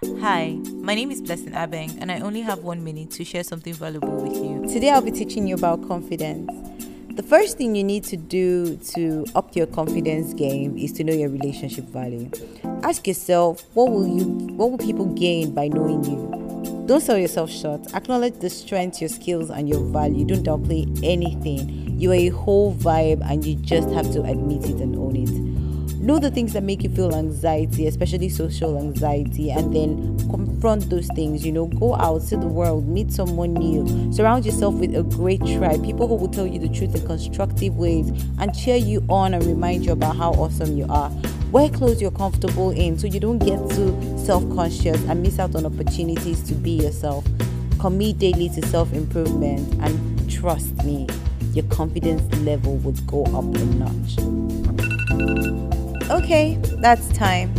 Hi, my name is Blessing Abeng, and I only have one minute to share something valuable with you. Today, I'll be teaching you about confidence. The first thing you need to do to up your confidence game is to know your relationship value. Ask yourself, what will you what will people gain by knowing you? Don't sell yourself short. Acknowledge the strengths, your skills, and your value. Don't downplay anything. You are a whole vibe, and you just have to admit it and own it know the things that make you feel anxiety, especially social anxiety, and then confront those things. You know, go out, see the world, meet someone new, surround yourself with a great tribe, people who will tell you the truth in constructive ways and cheer you on and remind you about how awesome you are. Wear clothes you're comfortable in so you don't get too self conscious and miss out on opportunities to be yourself. Commit daily to self improvement, and trust me, your confidence level would go up a notch. Okay, that's time.